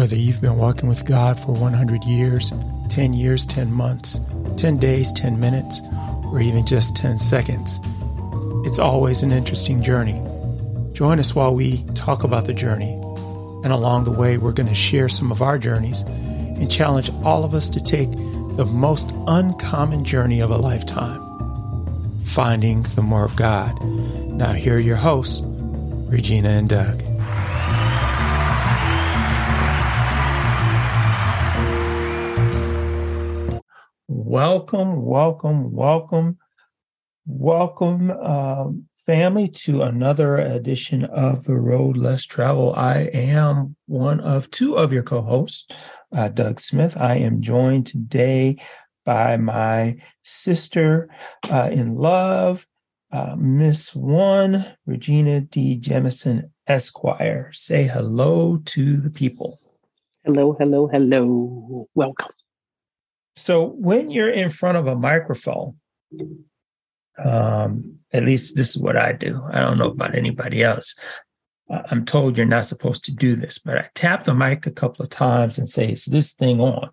Whether you've been walking with God for 100 years, 10 years, 10 months, 10 days, 10 minutes, or even just 10 seconds, it's always an interesting journey. Join us while we talk about the journey. And along the way, we're going to share some of our journeys and challenge all of us to take the most uncommon journey of a lifetime finding the more of God. Now, here are your hosts, Regina and Doug. Welcome, welcome, welcome, welcome, um, family, to another edition of The Road Less Travel. I am one of two of your co hosts, uh, Doug Smith. I am joined today by my sister uh, in love, uh, Miss One, Regina D. Jemison Esquire. Say hello to the people. Hello, hello, hello. Welcome. So, when you're in front of a microphone, um, at least this is what I do. I don't know about anybody else. I'm told you're not supposed to do this, but I tap the mic a couple of times and say, Is this thing on?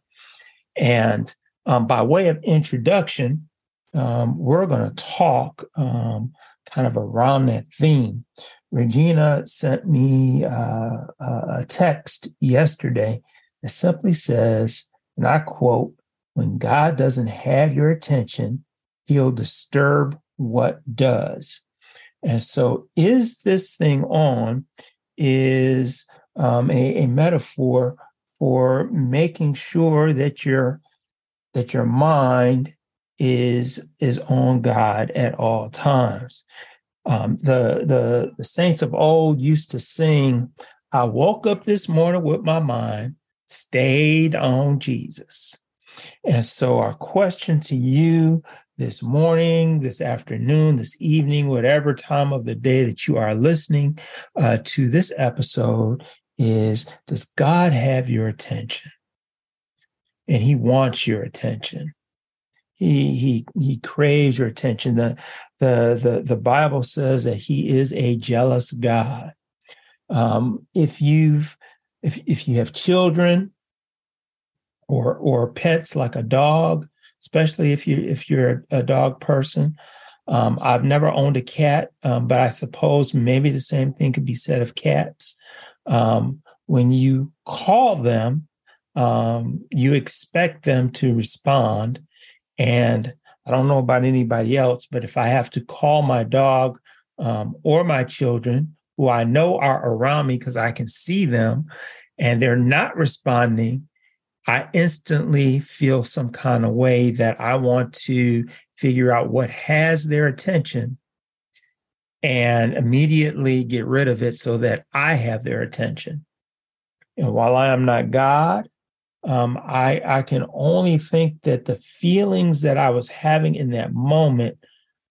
And um, by way of introduction, um, we're going to talk um, kind of around that theme. Regina sent me uh, a text yesterday that simply says, and I quote, when God doesn't have your attention, he'll disturb what does. And so, is this thing on? Is um, a, a metaphor for making sure that you're that your mind is is on God at all times. Um, the the the saints of old used to sing, "I woke up this morning with my mind stayed on Jesus." And so, our question to you this morning, this afternoon, this evening, whatever time of the day that you are listening uh, to this episode is Does God have your attention? and he wants your attention. He he he craves your attention. The the the the Bible says that he is a jealous God. Um, if you've if if you have children or or pets like a dog, especially if you if you're a, dog person, um, I've never owned a cat, um, but I suppose maybe the same thing could be said of cats. Um, when you call them, um, you expect them to respond. And I don't know about anybody else, but if I have to call my dog um, or my children, who I know are around me because I can see them, and they're not responding, I instantly feel some kind of way that I want to figure out what has their attention and immediately get rid of it so that I have their attention. And while I am not God, um, I I can only think that the feelings that I was having in that moment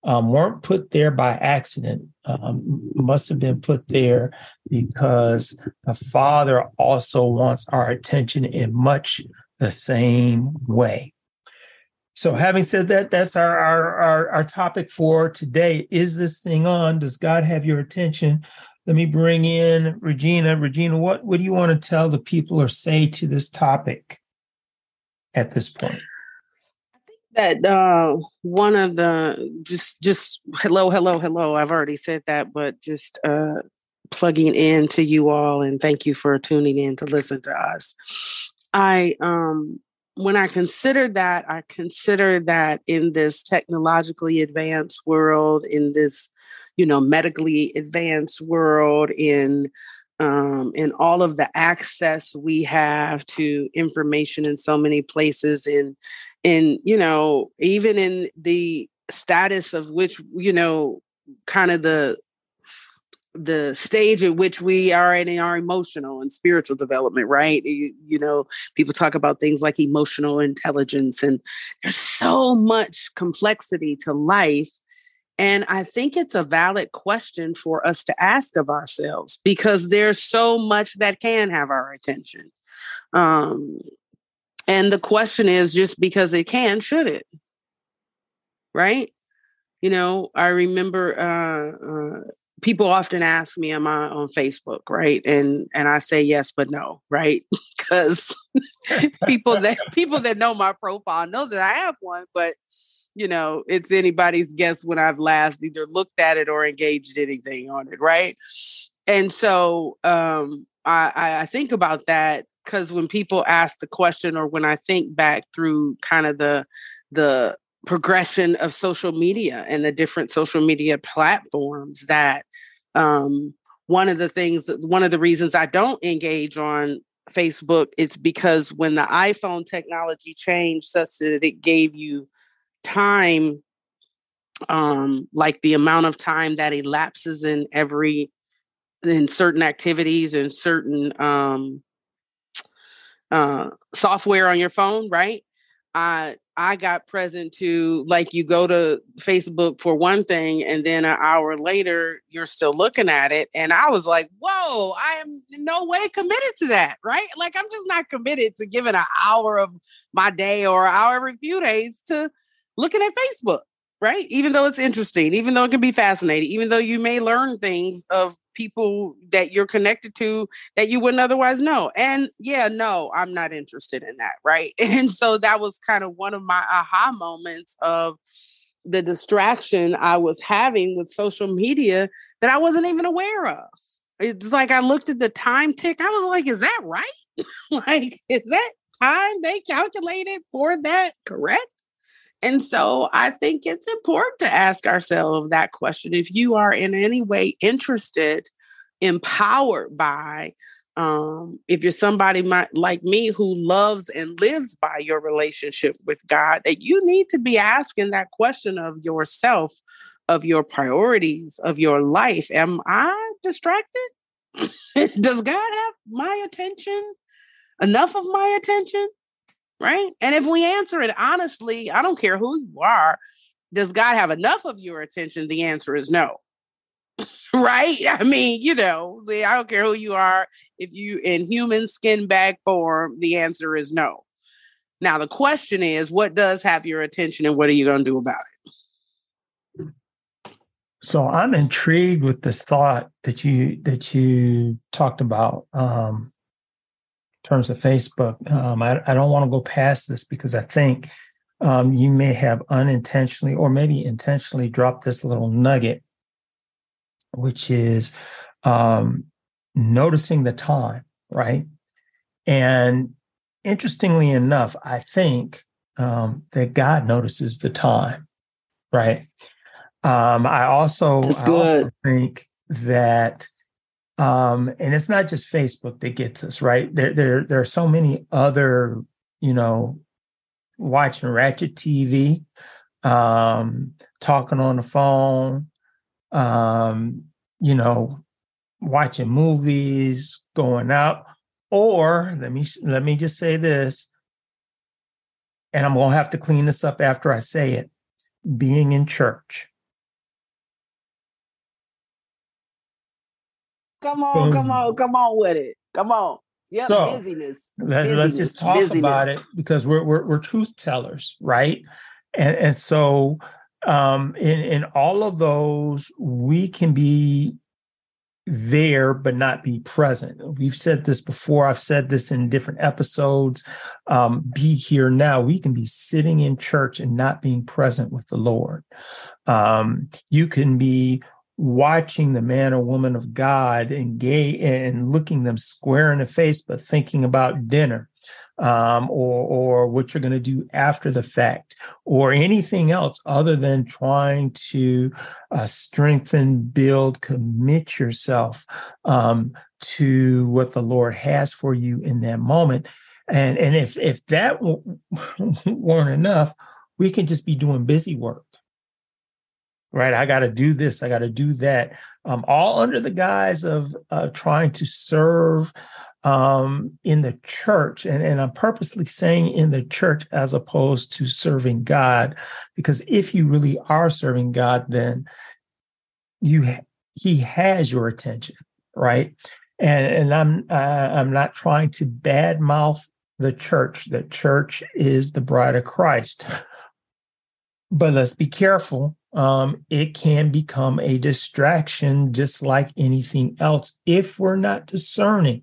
um, weren't put there by accident. Um, must have been put there because the Father also wants our attention in much the same way. So, having said that, that's our, our our our, topic for today. Is this thing on? Does God have your attention? Let me bring in Regina. Regina, what, what do you want to tell the people or say to this topic at this point? That uh, one of the just just hello hello hello i've already said that but just uh, plugging in to you all and thank you for tuning in to listen to us. I um when i consider that i consider that in this technologically advanced world in this you know medically advanced world in um, in all of the access we have to information in so many places and in you know even in the status of which you know kind of the the stage at which we are in our emotional and spiritual development right? You, you know people talk about things like emotional intelligence and there's so much complexity to life and I think it's a valid question for us to ask of ourselves because there's so much that can have our attention. Um, and the question is just because it can, should it? Right? You know, I remember uh, uh, people often ask me, "Am I on Facebook?" Right, and and I say yes, but no, right? because people that people that know my profile know that I have one, but you know, it's anybody's guess when I've last either looked at it or engaged anything on it, right? And so um, I, I think about that because when people ask the question, or when I think back through kind of the the progression of social media and the different social media platforms, that um, one of the things, one of the reasons I don't engage on Facebook is because when the iPhone technology changed such that it gave you time um like the amount of time that elapses in every in certain activities and certain um uh software on your phone right? I i got present to like you go to facebook for one thing and then an hour later you're still looking at it and i was like whoa i am no way committed to that right? Like i'm just not committed to giving an hour of my day or every few days to looking at Facebook, right? Even though it's interesting, even though it can be fascinating, even though you may learn things of people that you're connected to that you wouldn't otherwise know. And yeah, no, I'm not interested in that, right? And so that was kind of one of my aha moments of the distraction I was having with social media that I wasn't even aware of. It's like I looked at the time tick. I was like, is that right? like, is that time they calculated for that correct? And so I think it's important to ask ourselves that question. If you are in any way interested, empowered by, um, if you're somebody like me who loves and lives by your relationship with God, that you need to be asking that question of yourself, of your priorities, of your life. Am I distracted? Does God have my attention? Enough of my attention? Right? And if we answer it honestly, I don't care who you are, does God have enough of your attention? The answer is no. right? I mean, you know, I don't care who you are. If you in human skin bag form, the answer is no. Now the question is, what does have your attention, and what are you going to do about it? So I'm intrigued with this thought that you that you talked about. Um, terms of Facebook. Um, I, I, don't want to go past this because I think um, you may have unintentionally or maybe intentionally dropped this little nugget, which is um, noticing the time, right? And interestingly enough, I think um, that God notices the time, right? Um, I also, I also think that um, and it's not just Facebook that gets us, right? There, there, there are so many other, you know, watching ratchet TV, um, talking on the phone, um, you know, watching movies, going out, or let me let me just say this, and I'm gonna have to clean this up after I say it, being in church. Come on, come on, come on with it. Come on. Yeah, so, busyness. Let, us just talk busyness. about it because we're, we're we're truth tellers, right? And and so um in in all of those we can be there but not be present. We've said this before. I've said this in different episodes. Um, be here now. We can be sitting in church and not being present with the Lord. Um, you can be watching the man or woman of God and gay and looking them square in the face, but thinking about dinner um, or or what you're going to do after the fact or anything else other than trying to uh, strengthen, build, commit yourself um, to what the Lord has for you in that moment. And and if if that w- weren't enough, we can just be doing busy work right? I got to do this, I got to do that, um, all under the guise of uh, trying to serve um, in the church. And, and I'm purposely saying in the church as opposed to serving God, because if you really are serving God, then you He has your attention, right? And and I'm uh, I'm not trying to badmouth the church. The church is the bride of Christ. But let's be careful um, it can become a distraction just like anything else if we're not discerning.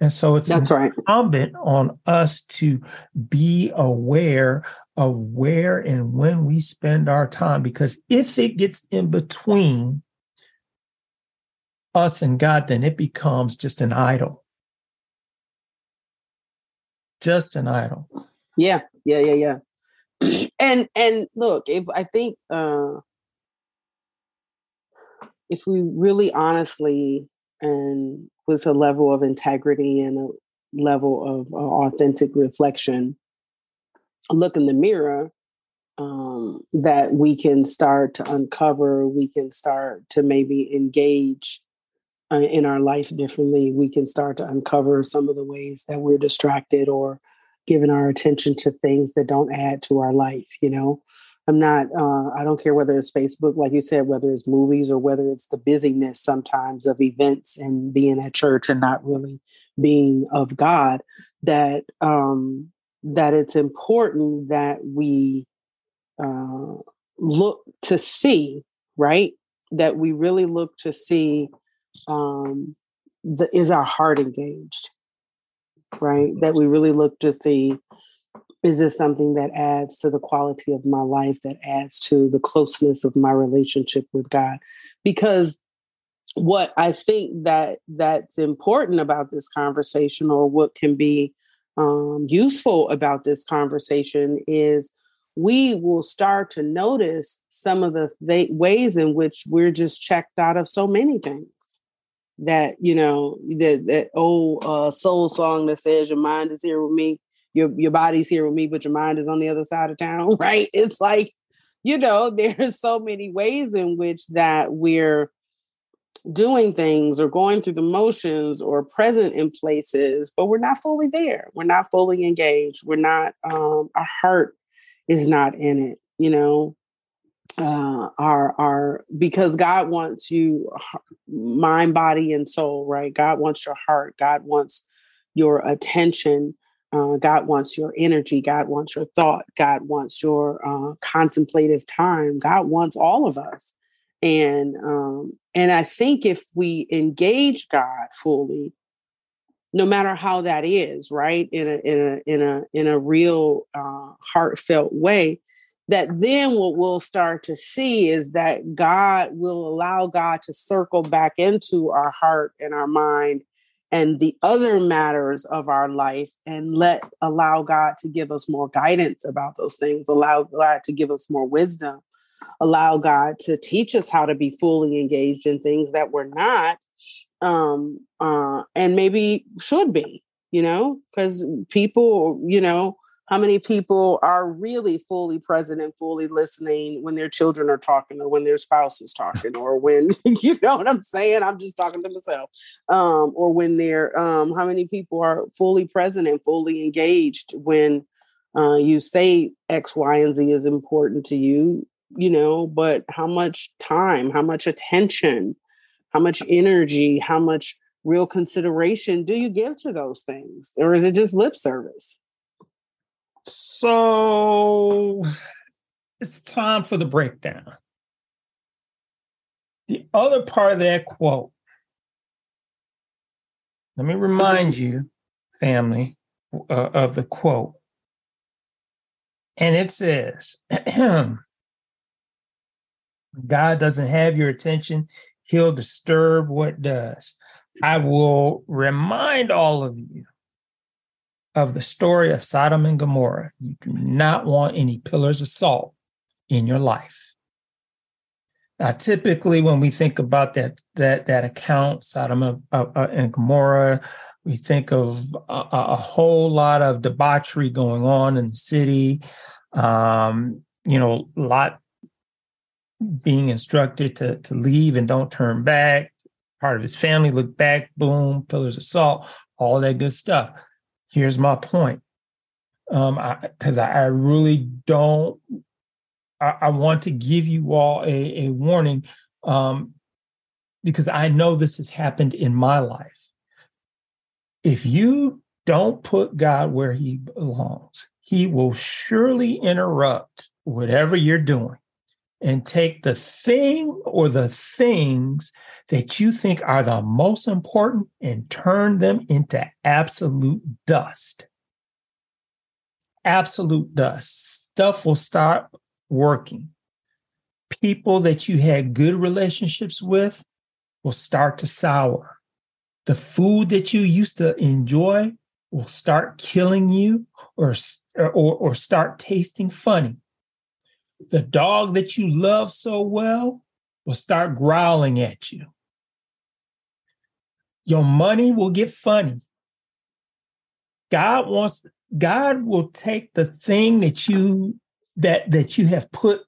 And so it's that's right. incumbent on us to be aware of where and when we spend our time, because if it gets in between us and God, then it becomes just an idol. Just an idol. Yeah, yeah, yeah, yeah. And and look, if I think uh if we really honestly and with a level of integrity and a level of uh, authentic reflection look in the mirror um, that we can start to uncover we can start to maybe engage uh, in our life differently we can start to uncover some of the ways that we're distracted or giving our attention to things that don't add to our life you know I'm not, uh, I don't care whether it's Facebook, like you said, whether it's movies or whether it's the busyness sometimes of events and being at church and not really being of God, that, um, that it's important that we uh, look to see, right? That we really look to see um, the, is our heart engaged, right? That we really look to see is this something that adds to the quality of my life that adds to the closeness of my relationship with god because what i think that that's important about this conversation or what can be um, useful about this conversation is we will start to notice some of the th- ways in which we're just checked out of so many things that you know that that old uh, soul song that says your mind is here with me your your body's here with me, but your mind is on the other side of town, right? It's like, you know, there's so many ways in which that we're doing things or going through the motions or present in places, but we're not fully there. We're not fully engaged. We're not, um, our heart is not in it, you know. Uh, our our because God wants you mind, body, and soul, right? God wants your heart. God wants your attention uh, God wants your energy. God wants your thought. God wants your uh, contemplative time. God wants all of us. And um, and I think if we engage God fully, no matter how that is, right, in a in a in a in a real uh, heartfelt way, that then what we'll start to see is that God will allow God to circle back into our heart and our mind and the other matters of our life and let allow God to give us more guidance about those things, allow God to give us more wisdom, allow God to teach us how to be fully engaged in things that we're not um uh and maybe should be, you know, because people, you know, how many people are really fully present and fully listening when their children are talking or when their spouse is talking or when you know what i'm saying? I'm just talking to myself um, or when they're um, how many people are fully present and fully engaged when uh, you say x y and z is important to you you know but how much time how much attention how much energy how much real consideration do you give to those things? Or is it just lip service so it's time for the breakdown. The other part of that quote, let me remind you, family, uh, of the quote. And it says, God doesn't have your attention, he'll disturb what does. I will remind all of you of the story of Sodom and Gomorrah. You do not want any pillars of salt in your life. Now, typically, when we think about that that that account, Sodom uh, uh, and Gomorrah, we think of a, a, whole lot of debauchery going on in the city. Um, you know, Lot being instructed to to leave and don't turn back. Part of his family look back, boom, pillars of salt, all that good stuff here's my point. Um, because I, I, I, really don't. I, I, want to give you all a, a warning, um, because I know this has happened in my life. If you don't put God where He belongs, He will surely interrupt whatever you're doing. And take the thing or the things that you think are the most important and turn them into absolute dust. Absolute dust. Stuff will stop working. People that you had good relationships with will start to sour. The food that you used to enjoy will start killing you or, or, or start tasting funny the dog that you love so well will start growling at you. Your money will get funny. God wants God will take the thing that you that that you have put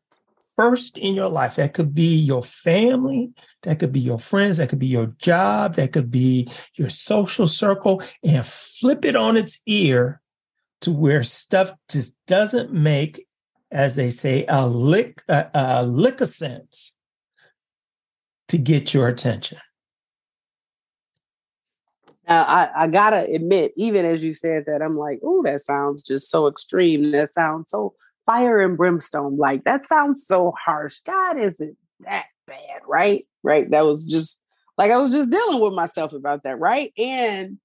first in your life. That could be your family, that could be your friends, that could be your job, that could be your social circle, and flip it on its ear to where stuff just doesn't make as they say, a lick a, a lick sense to get your attention. Now, I, I gotta admit, even as you said that, I'm like, oh, that sounds just so extreme. That sounds so fire and brimstone. Like that sounds so harsh. God isn't that bad, right? Right. That was just like I was just dealing with myself about that, right? And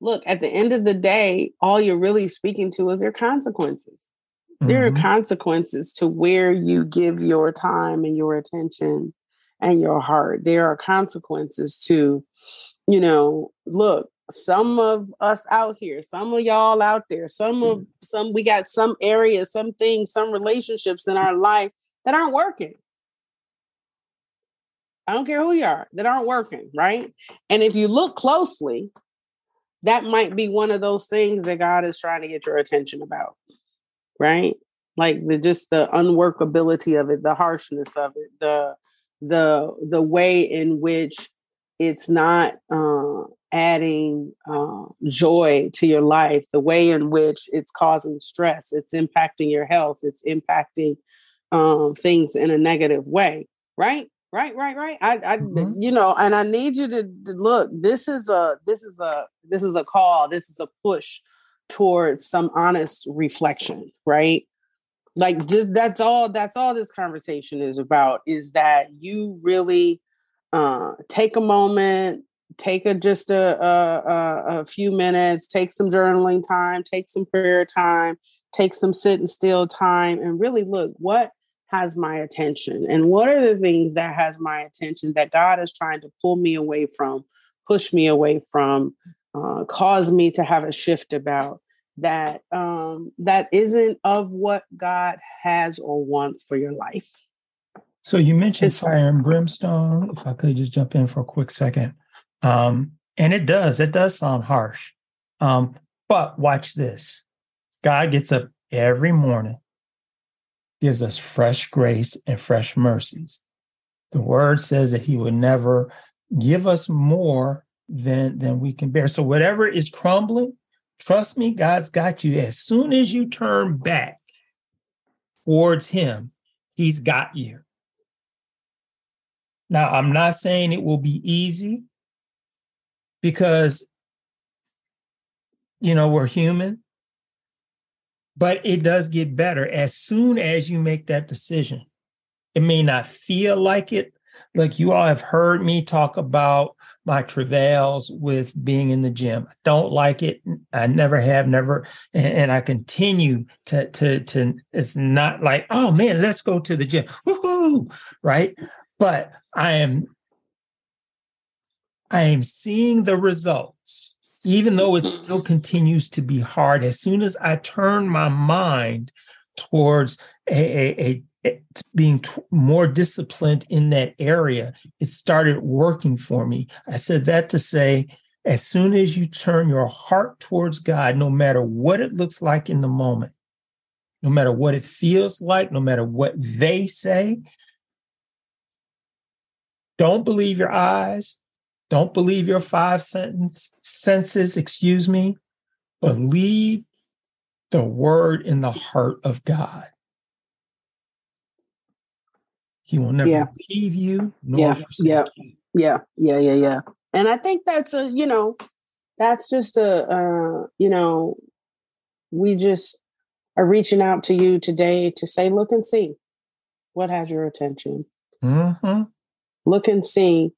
look, at the end of the day, all you're really speaking to is their consequences. There are mm-hmm. consequences to where you give your time and your attention and your heart. There are consequences to, you know, look, some of us out here, some of y'all out there, some of some we got some areas, some things, some relationships in our life that aren't working. I don't care who you are, that aren't working, right? And if you look closely, that might be one of those things that God is trying to get your attention about right? Like the just the unworkability of it, the harshness of it, the the the way in which it's not uh, adding uh, joy to your life, the way in which it's causing stress, it's impacting your health, it's impacting um, things in a negative way, right? Right, right, right. I, I mm-hmm. you know, and I need you to, to look. This is a, this is a, this is a call. This is a push towards some honest reflection, right? Like that's all that's all this conversation is about is that you really uh take a moment, take a just a, a, a few minutes, take some journaling time, take some prayer time, take some sitting still time and really look what has my attention and what are the things that has my attention that God is trying to pull me away from, push me away from, uh, cause me to have a shift about that um, that isn't of what God has or wants for your life. So you mentioned it's, fire and brimstone. If I could just jump in for a quick second, um, and it does it does sound harsh, um, but watch this. God gets up every morning, gives us fresh grace and fresh mercies. The word says that He would never give us more than than we can bear. So whatever is crumbling, trust me, God's got you. As soon as you turn back towards Him, He's got you. Now, I'm not saying it will be easy because, you know, we're human, but it does get better as soon as you make that decision. It may not feel like it, like you all have heard me talk about my travails with being in the gym. I don't like it. I never have, never, and, and I continue to to to. It's not like, oh man, let's go to the gym, Woo-hoo! right? But I am, I am seeing the results, even though it still continues to be hard. As soon as I turn my mind towards a, a, a being t- more disciplined in that area, it started working for me. I said that to say, as soon as you turn your heart towards God, no matter what it looks like in the moment, no matter what it feels like, no matter what they say, don't believe your eyes, don't believe your five sentence, senses, excuse me, believe the word in the heart of God. He will never yeah. leave you nor yeah. yeah. You. Yeah. Yeah. Yeah. Yeah. And I think that's a, you know, that's just a, uh, you know, we just are reaching out to you today to say, look and see. What has your attention? Mm-hmm. Look and see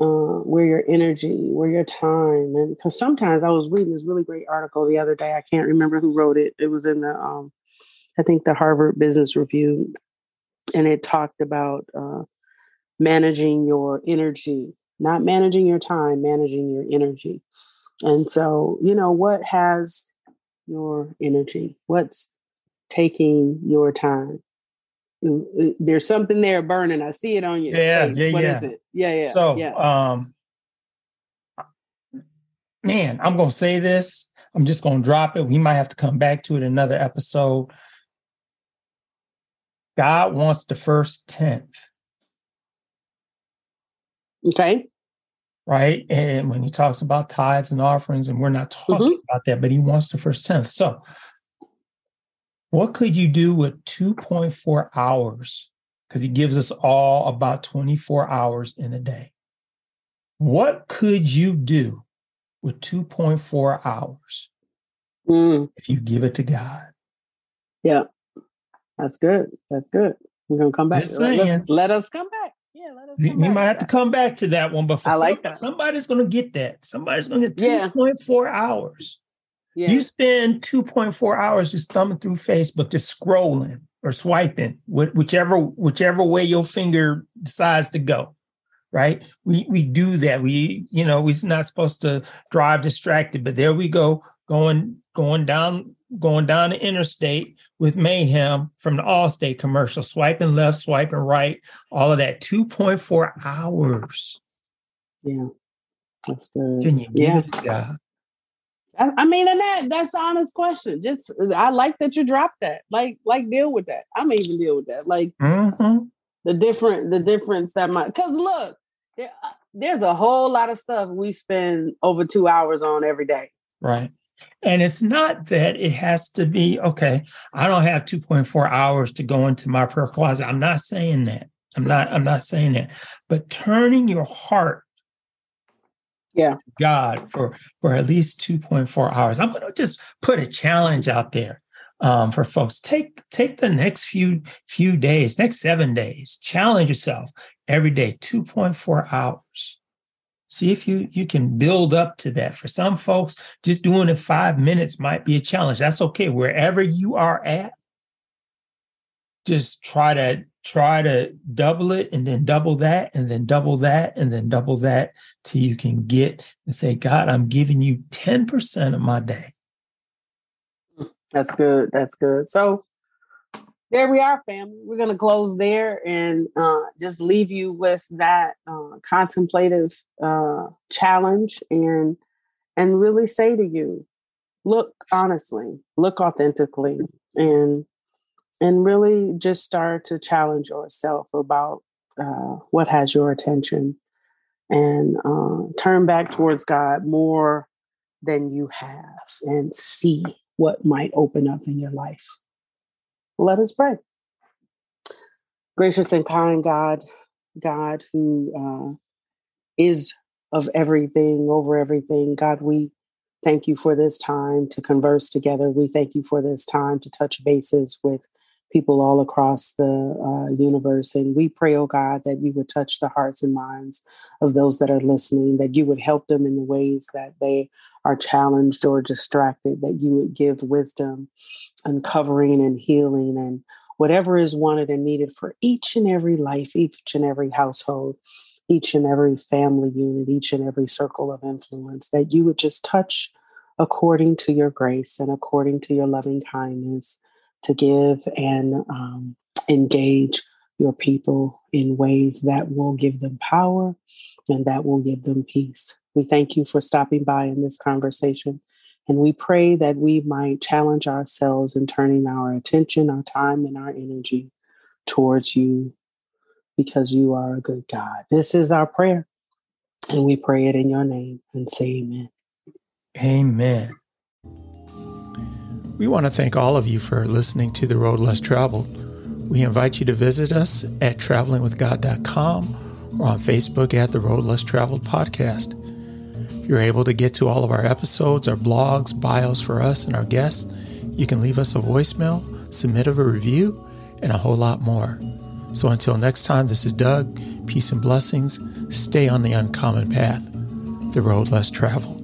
uh, where your energy, where your time, and because sometimes I was reading this really great article the other day. I can't remember who wrote it. It was in the, um, I think the Harvard Business Review, and it talked about uh, managing your energy, not managing your time, managing your energy. And so, you know, what has your energy? What's taking your time? There's something there burning. I see it on you. Yeah, face. yeah, What yeah. is it? Yeah, yeah. So, yeah. um, man, I'm gonna say this. I'm just gonna drop it. We might have to come back to it another episode. God wants the first tenth. Okay. Right. And when he talks about tithes and offerings, and we're not talking mm-hmm. about that, but he wants the first tenth. So, what could you do with 2.4 hours? Because he gives us all about 24 hours in a day. What could you do with 2.4 hours mm. if you give it to God? Yeah, that's good. That's good. We're going to come back. Let, let us come back. Yeah, let us. We, we might have to come back to that one, but I like that. somebody's going to get that. Somebody's going to get 2.4 yeah. hours. Yeah. You spend 2.4 hours just thumbing through Facebook, just scrolling or swiping, whichever whichever way your finger decides to go. Right? We we do that. We you know we're not supposed to drive distracted, but there we go, going going down going down the interstate with mayhem from the Allstate commercial, swiping left, swiping right, all of that. 2.4 hours. Yeah. That's good. Can you give yeah. it to God? I, I mean, and that that's honest question. Just I like that you dropped that. Like, like deal with that. I'm even deal with that. Like mm-hmm. the different the difference that might because look, there, uh, there's a whole lot of stuff we spend over two hours on every day. Right. And it's not that it has to be, okay, I don't have 2.4 hours to go into my prayer closet. I'm not saying that. I'm not, I'm not saying that. But turning your heart yeah. God for for at least 2.4 hours. I'm gonna just put a challenge out there um, for folks. Take take the next few few days, next seven days, challenge yourself every day, 2.4 hours. See if you you can build up to that. For some folks, just doing it five minutes might be a challenge. That's okay. Wherever you are at, just try to try to double it and then double that and then double that and then double that till you can get and say, God, I'm giving you 10% of my day. That's good. That's good. So there we are, family. We're going to close there and uh, just leave you with that uh, contemplative uh, challenge and and really say to you, look honestly, look authentically, and and really just start to challenge yourself about uh, what has your attention and uh, turn back towards God more than you have and see what might open up in your life. Let us pray. Gracious and kind God, God who uh, is of everything, over everything, God, we thank you for this time to converse together. We thank you for this time to touch bases with people all across the uh, universe. And we pray, oh God, that you would touch the hearts and minds of those that are listening, that you would help them in the ways that they are challenged or distracted, that you would give wisdom and covering and healing and whatever is wanted and needed for each and every life, each and every household. Each and every family unit, each and every circle of influence, that you would just touch according to your grace and according to your loving kindness to give and um, engage your people in ways that will give them power and that will give them peace. We thank you for stopping by in this conversation. And we pray that we might challenge ourselves in turning our attention, our time, and our energy towards you because you are a good God. This is our prayer. And we pray it in your name and say amen. Amen. We want to thank all of you for listening to The Road Less Traveled. We invite you to visit us at travelingwithgod.com or on Facebook at The Road Less Traveled Podcast. You're able to get to all of our episodes, our blogs, bios for us and our guests. You can leave us a voicemail, submit a review, and a whole lot more. So until next time, this is Doug. Peace and blessings. Stay on the uncommon path, the road less traveled.